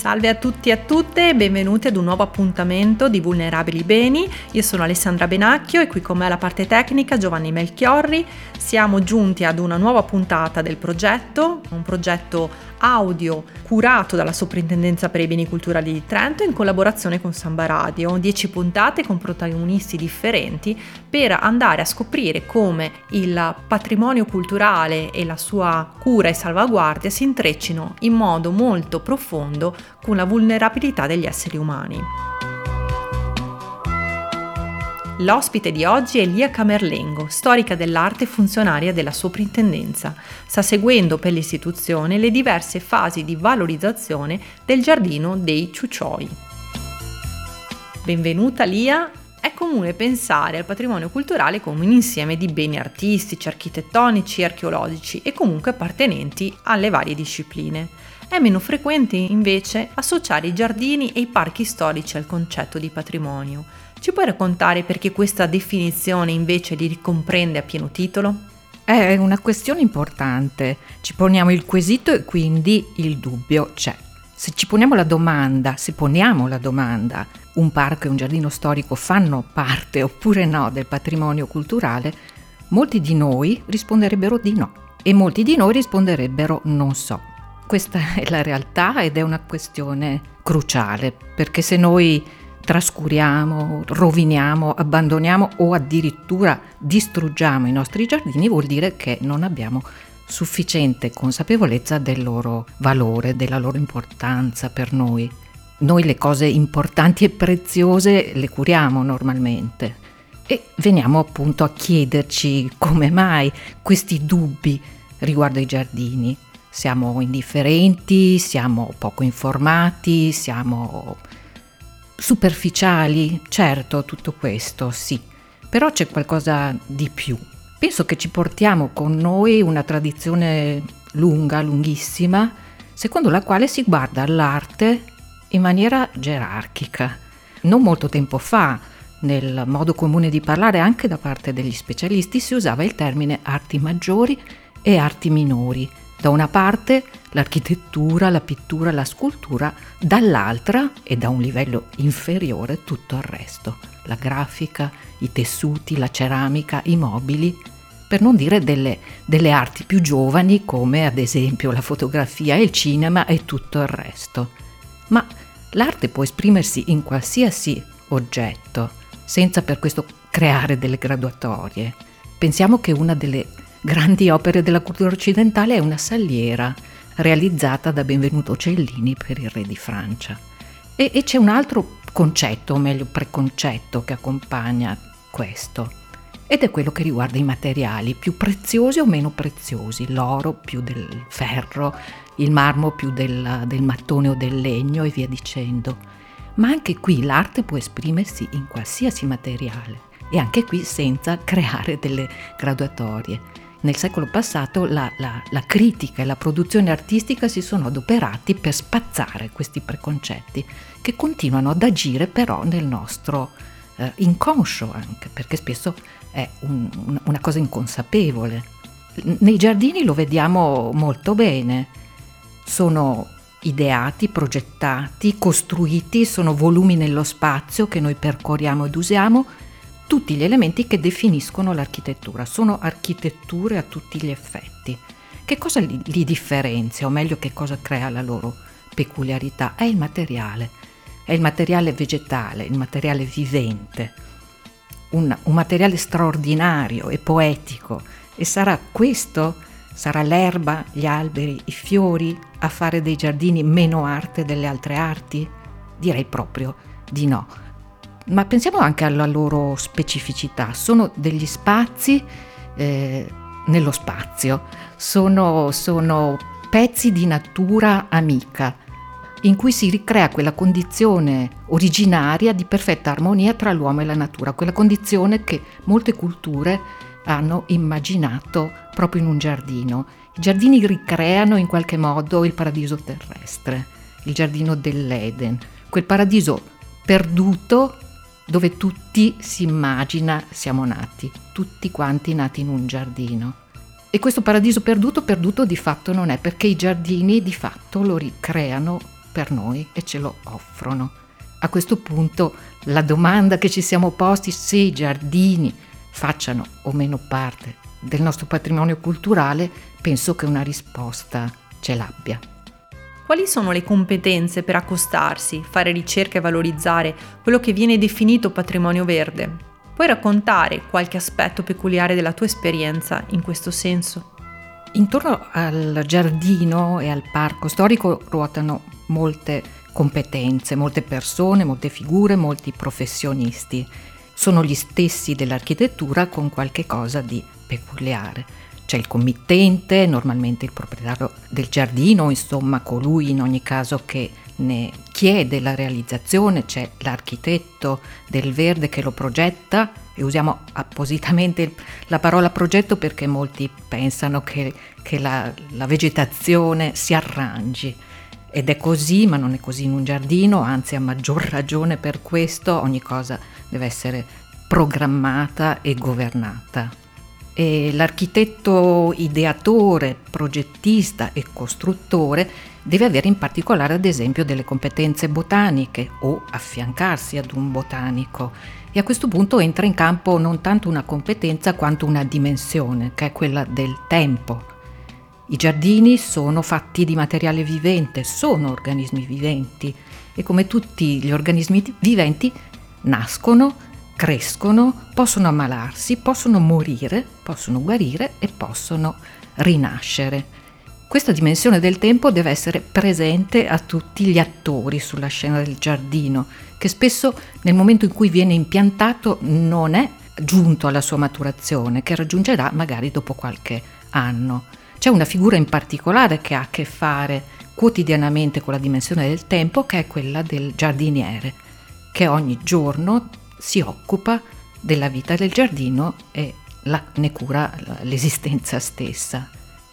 Salve a tutti e a tutte benvenuti ad un nuovo appuntamento di Vulnerabili Beni. Io sono Alessandra Benacchio e qui con me alla parte tecnica Giovanni Melchiorri. Siamo giunti ad una nuova puntata del progetto, un progetto audio curato dalla Soprintendenza per i Beni Culturali di Trento in collaborazione con Samba Radio. 10 puntate con protagonisti differenti per andare a scoprire come il patrimonio culturale e la sua cura e salvaguardia si intreccino in modo molto profondo con la vulnerabilità degli esseri umani. L'ospite di oggi è Lia Camerlengo, storica dell'arte e funzionaria della soprintendenza. Sta seguendo per l'istituzione le diverse fasi di valorizzazione del giardino dei Ciucioi. Benvenuta Lia è comune pensare al patrimonio culturale come un insieme di beni artistici, architettonici archeologici e comunque appartenenti alle varie discipline. È meno frequente invece associare i giardini e i parchi storici al concetto di patrimonio. Ci puoi raccontare perché questa definizione invece li ricomprende a pieno titolo? È una questione importante. Ci poniamo il quesito e quindi il dubbio c'è. Se ci poniamo la domanda, se poniamo la domanda, un parco e un giardino storico fanno parte oppure no del patrimonio culturale, molti di noi risponderebbero di no e molti di noi risponderebbero non so. Questa è la realtà ed è una questione cruciale perché se noi trascuriamo, roviniamo, abbandoniamo o addirittura distruggiamo i nostri giardini vuol dire che non abbiamo sufficiente consapevolezza del loro valore, della loro importanza per noi. Noi le cose importanti e preziose le curiamo normalmente e veniamo appunto a chiederci come mai questi dubbi riguardo ai giardini. Siamo indifferenti, siamo poco informati, siamo superficiali, certo tutto questo, sì, però c'è qualcosa di più. Penso che ci portiamo con noi una tradizione lunga, lunghissima, secondo la quale si guarda all'arte in maniera gerarchica. Non molto tempo fa, nel modo comune di parlare anche da parte degli specialisti, si usava il termine arti maggiori e arti minori, da una parte l'architettura, la pittura, la scultura, dall'altra e da un livello inferiore tutto il resto, la grafica, i tessuti, la ceramica, i mobili, per non dire delle, delle arti più giovani come ad esempio la fotografia, il cinema e tutto il resto. Ma l'arte può esprimersi in qualsiasi oggetto, senza per questo creare delle graduatorie. Pensiamo che una delle grandi opere della cultura occidentale è una saliera realizzata da Benvenuto Cellini per il re di Francia. E, e c'è un altro concetto, o meglio preconcetto, che accompagna questo, ed è quello che riguarda i materiali più preziosi o meno preziosi, l'oro più del ferro, il marmo più del, del mattone o del legno e via dicendo. Ma anche qui l'arte può esprimersi in qualsiasi materiale e anche qui senza creare delle graduatorie nel secolo passato la, la, la, critica e la produzione artistica si sono adoperati per spazzare questi preconcetti che continuano ad agire però nel nostro eh, inconscio anche, perché spesso è un, una cosa inconsapevole. Nei giardini lo vediamo molto bene, sono ideati, progettati, costruiti, sono volumi nello spazio che noi percorriamo ed usiamo tutti gli elementi che definiscono l'architettura, sono architetture a tutti gli effetti. Che cosa li, li differenzia, o meglio che cosa crea la loro peculiarità? È il materiale, è il materiale vegetale, il materiale vivente, un, un materiale straordinario e poetico e sarà questo, sarà l'erba, gli alberi, i fiori a fare dei giardini meno arte delle altre arti? Direi proprio di no ma pensiamo anche alla loro specificità. Sono degli spazi eh, nello spazio, sono, sono pezzi di natura amica in cui si ricrea quella condizione originaria di perfetta armonia tra l'uomo e la natura, quella condizione che molte culture hanno immaginato proprio in un giardino. I giardini ricreano in qualche modo il paradiso terrestre, il giardino dell'Eden, quel paradiso perduto dove tutti si immagina siamo nati, tutti quanti nati in un giardino. E questo paradiso perduto, perduto di fatto non è, perché i giardini di fatto lo ricreano per noi e ce lo offrono. A questo punto la domanda che ci siamo posti se i giardini facciano o meno parte del nostro patrimonio culturale, penso che una risposta ce l'abbia. Quali sono le competenze per accostarsi, fare ricerca e valorizzare quello che viene definito patrimonio verde? Puoi raccontare qualche aspetto peculiare della tua esperienza in questo senso? Intorno al giardino e al parco storico ruotano molte competenze, molte persone, molte figure, molti professionisti. Sono gli stessi dell'architettura con qualche cosa di peculiare. C'è il committente, normalmente il proprietario del giardino, insomma colui in ogni caso che ne chiede la realizzazione, c'è l'architetto del verde che lo progetta e usiamo appositamente la parola progetto perché molti pensano che, che la, la vegetazione si arrangi. Ed è così, ma non è così in un giardino, anzi a maggior ragione per questo ogni cosa deve essere programmata e governata. E l'architetto ideatore, progettista e costruttore deve avere in particolare ad esempio delle competenze botaniche o affiancarsi ad un botanico e a questo punto entra in campo non tanto una competenza quanto una dimensione, che è quella del tempo. I giardini sono fatti di materiale vivente, sono organismi viventi e come tutti gli organismi viventi nascono, crescono, possono ammalarsi, possono morire, possono guarire e possono rinascere. Questa dimensione del tempo deve essere presente a tutti gli attori sulla scena del giardino, che spesso nel momento in cui viene impiantato non è giunto alla sua maturazione, che raggiungerà magari dopo qualche anno. C'è una figura in particolare che ha a che fare quotidianamente con la dimensione del tempo, che è quella del giardiniere, che ogni giorno si occupa della vita del giardino e la, ne cura l'esistenza stessa.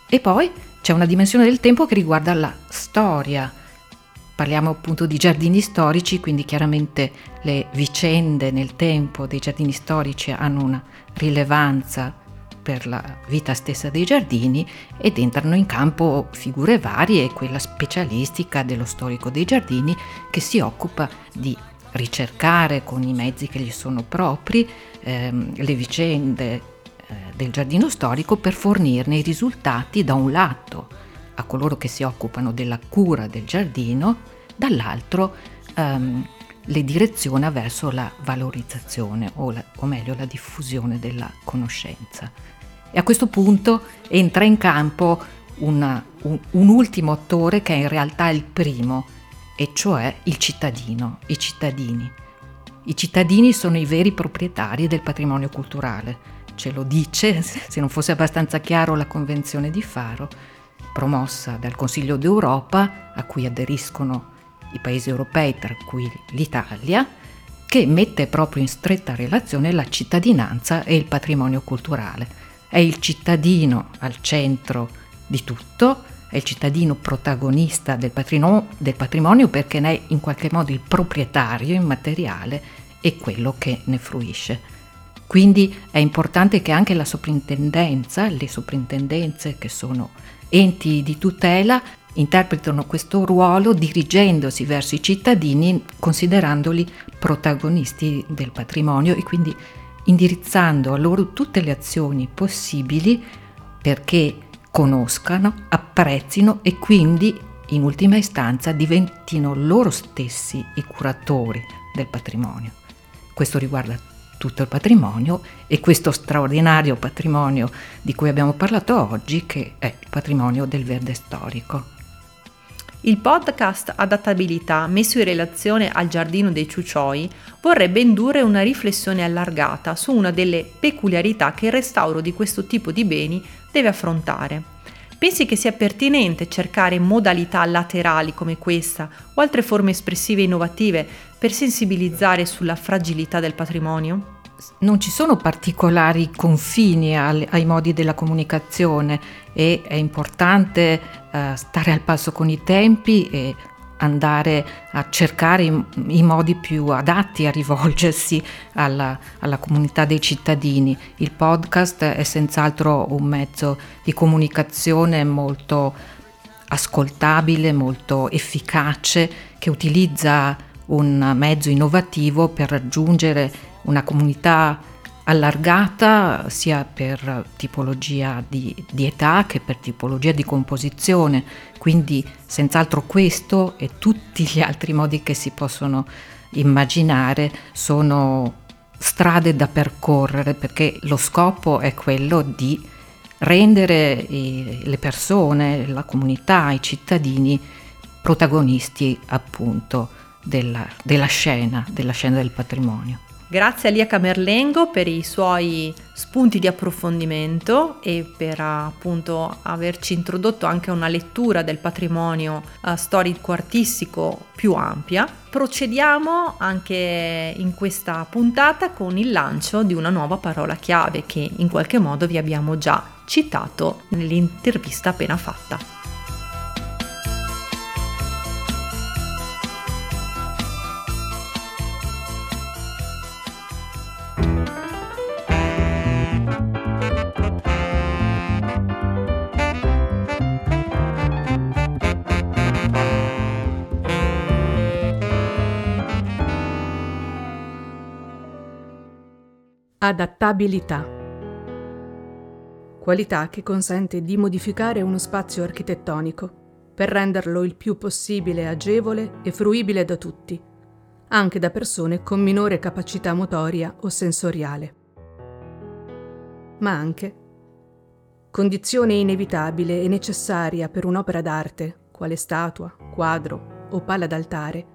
E poi c'è una dimensione del tempo che riguarda la storia. Parliamo appunto di giardini storici, quindi chiaramente le vicende nel tempo dei giardini storici hanno una rilevanza per la vita stessa dei giardini ed entrano in campo figure varie, quella specialistica dello storico dei giardini che si occupa di ricercare con i mezzi che gli sono propri ehm, le vicende eh, del giardino storico per fornirne i risultati da un lato a coloro che si occupano della cura del giardino, dall'altro ehm, le direziona verso la valorizzazione o, la, o meglio la diffusione della conoscenza. E a questo punto entra in campo una, un, un ultimo attore che è in realtà il primo, e cioè il cittadino, i cittadini. I cittadini sono i veri proprietari del patrimonio culturale ce lo dice, se non fosse abbastanza chiaro, la Convenzione di Faro, promossa dal Consiglio d'Europa, a cui aderiscono i paesi europei, tra cui l'Italia, che mette proprio in stretta relazione la cittadinanza e il patrimonio culturale. È il cittadino al centro di tutto, è il cittadino protagonista del patrimonio, del patrimonio perché ne è in qualche modo il proprietario immateriale e quello che ne fruisce. Quindi è importante che anche la soprintendenza, le soprintendenze che sono enti di tutela, interpretano questo ruolo dirigendosi verso i cittadini, considerandoli protagonisti del patrimonio e quindi indirizzando a loro tutte le azioni possibili perché conoscano, apprezzino e quindi in ultima istanza diventino loro stessi i curatori del patrimonio. Questo riguarda tutto il patrimonio e questo straordinario patrimonio di cui abbiamo parlato oggi che è il patrimonio del verde storico. Il podcast Adattabilità messo in relazione al giardino dei Ciucioi vorrebbe indurre una riflessione allargata su una delle peculiarità che il restauro di questo tipo di beni deve affrontare. Pensi che sia pertinente cercare modalità laterali come questa o altre forme espressive innovative per sensibilizzare sulla fragilità del patrimonio? Non ci sono particolari confini ai, modi della comunicazione e è importante uh, stare al passo con i tempi e andare a cercare i, i, modi più adatti a rivolgersi alla, alla, comunità dei cittadini. Il podcast è senz'altro un mezzo di comunicazione molto ascoltabile, molto efficace, che utilizza un mezzo innovativo per raggiungere una comunità allargata sia per tipologia di, di, età che per tipologia di composizione, quindi senz'altro questo e tutti gli altri modi che si possono immaginare sono strade da percorrere perché lo scopo è quello di rendere le persone, la comunità, i cittadini protagonisti appunto della, della scena, della scena del patrimonio. Grazie a Lia Camerlengo per i suoi spunti di approfondimento e per appunto averci introdotto anche a una lettura del patrimonio uh, storico-artistico più ampia. Procediamo anche in questa puntata con il lancio di una nuova parola chiave che in qualche modo vi abbiamo già citato nell'intervista appena fatta. Adattabilità. Qualità che consente di modificare uno spazio architettonico per renderlo il più possibile agevole e fruibile da tutti, anche da persone con minore capacità motoria o sensoriale. Ma anche condizione inevitabile e necessaria per un'opera d'arte, quale statua, quadro o pala d'altare,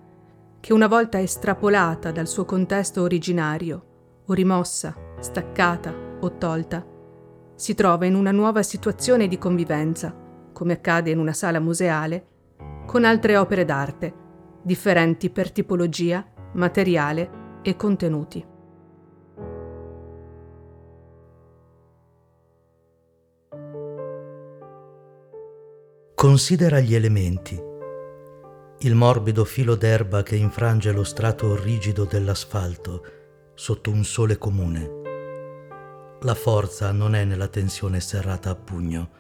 che una volta estrapolata dal suo contesto originario o rimossa, staccata o tolta, si trova in una nuova situazione di convivenza, come accade in una sala museale, con altre opere d'arte, differenti per tipologia, materiale e contenuti. Considera gli elementi. Il morbido filo d'erba che infrange lo strato rigido dell'asfalto sotto un sole comune. La forza non è nella tensione serrata a pugno,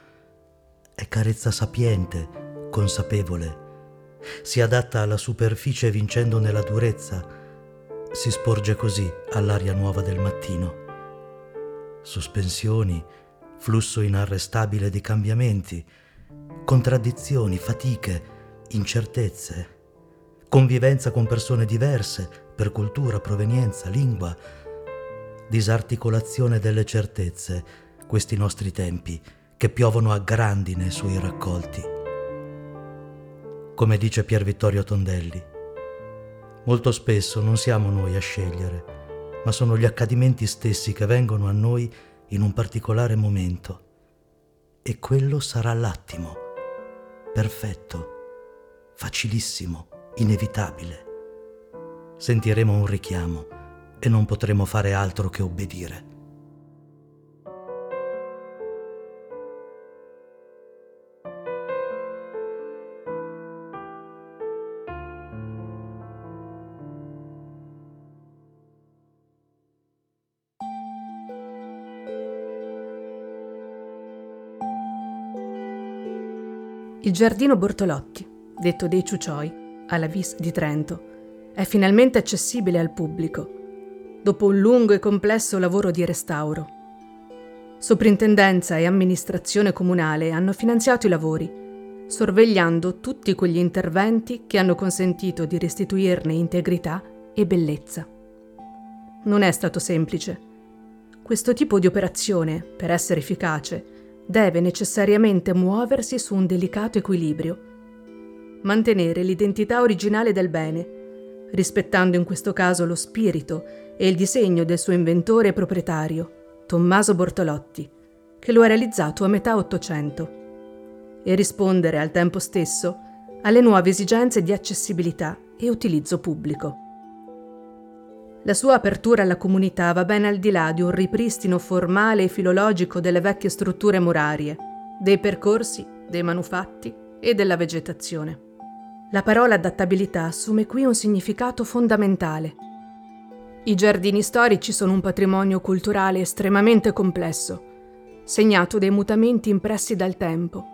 è carezza sapiente, consapevole. Si adatta alla superficie vincendo nella durezza, si sporge così all'aria nuova del mattino. Sospensioni, flusso inarrestabile di cambiamenti, contraddizioni, fatiche, incertezze, convivenza con persone diverse, per cultura, provenienza, lingua, disarticolazione delle certezze, questi nostri tempi che piovono a grandine sui raccolti. Come dice Pier Vittorio Tondelli, molto spesso non siamo noi a scegliere, ma sono gli accadimenti stessi che vengono a noi in un particolare momento. E quello sarà l'attimo, perfetto, facilissimo, inevitabile sentiremo un richiamo e non potremo fare altro che obbedire. Il giardino Bortolotti, detto dei Ciucioi, alla Vis di Trento, è finalmente accessibile al pubblico, dopo un lungo e complesso lavoro di restauro. Soprintendenza e amministrazione comunale hanno finanziato i lavori, sorvegliando tutti quegli interventi che hanno consentito di restituirne integrità e bellezza. Non è stato semplice. Questo tipo di operazione, per essere efficace, deve necessariamente muoversi su un delicato equilibrio. Mantenere l'identità originale del bene rispettando in questo caso lo spirito e il disegno del suo inventore e proprietario, Tommaso Bortolotti, che lo ha realizzato a metà Ottocento, e rispondere al tempo stesso alle nuove esigenze di accessibilità e utilizzo pubblico. La sua apertura alla comunità va ben al di là di un ripristino formale e filologico delle vecchie strutture murarie, dei percorsi, dei manufatti e della vegetazione. La parola adattabilità assume qui un significato fondamentale. I giardini storici sono un patrimonio culturale estremamente complesso, segnato dai mutamenti impressi dal tempo,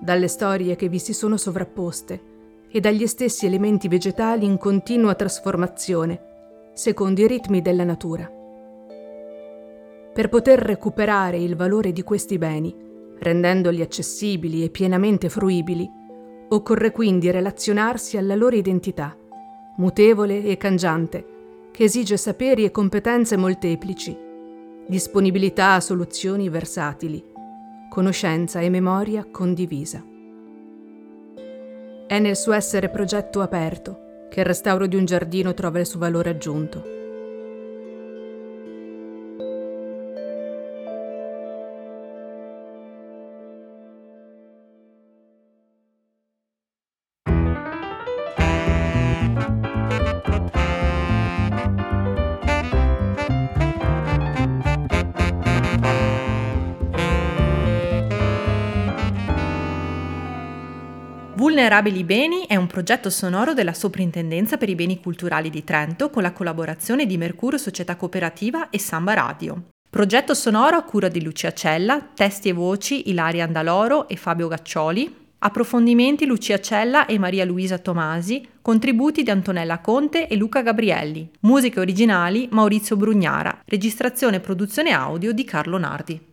dalle storie che vi si sono sovrapposte e dagli stessi elementi vegetali in continua trasformazione, secondo i ritmi della natura. Per poter recuperare il valore di questi beni, rendendoli accessibili e pienamente fruibili, occorre quindi relazionarsi alla loro identità, mutevole e cangiante, che esige saperi e competenze molteplici, disponibilità a soluzioni versatili, conoscenza e memoria condivisa. È nel suo essere progetto aperto che il restauro di un giardino trova il suo valore aggiunto. Vulnerabili Beni è un progetto sonoro della Soprintendenza per i Beni Culturali di Trento con la collaborazione di Mercurio Società Cooperativa e Samba Radio. Progetto sonoro a cura di Lucia Cella, testi e voci Ilaria Andaloro e Fabio Gaccioli, approfondimenti Lucia Cella e Maria Luisa Tomasi, contributi di Antonella Conte e Luca Gabrielli, musiche originali Maurizio Brugnara, registrazione e produzione audio di Carlo Nardi.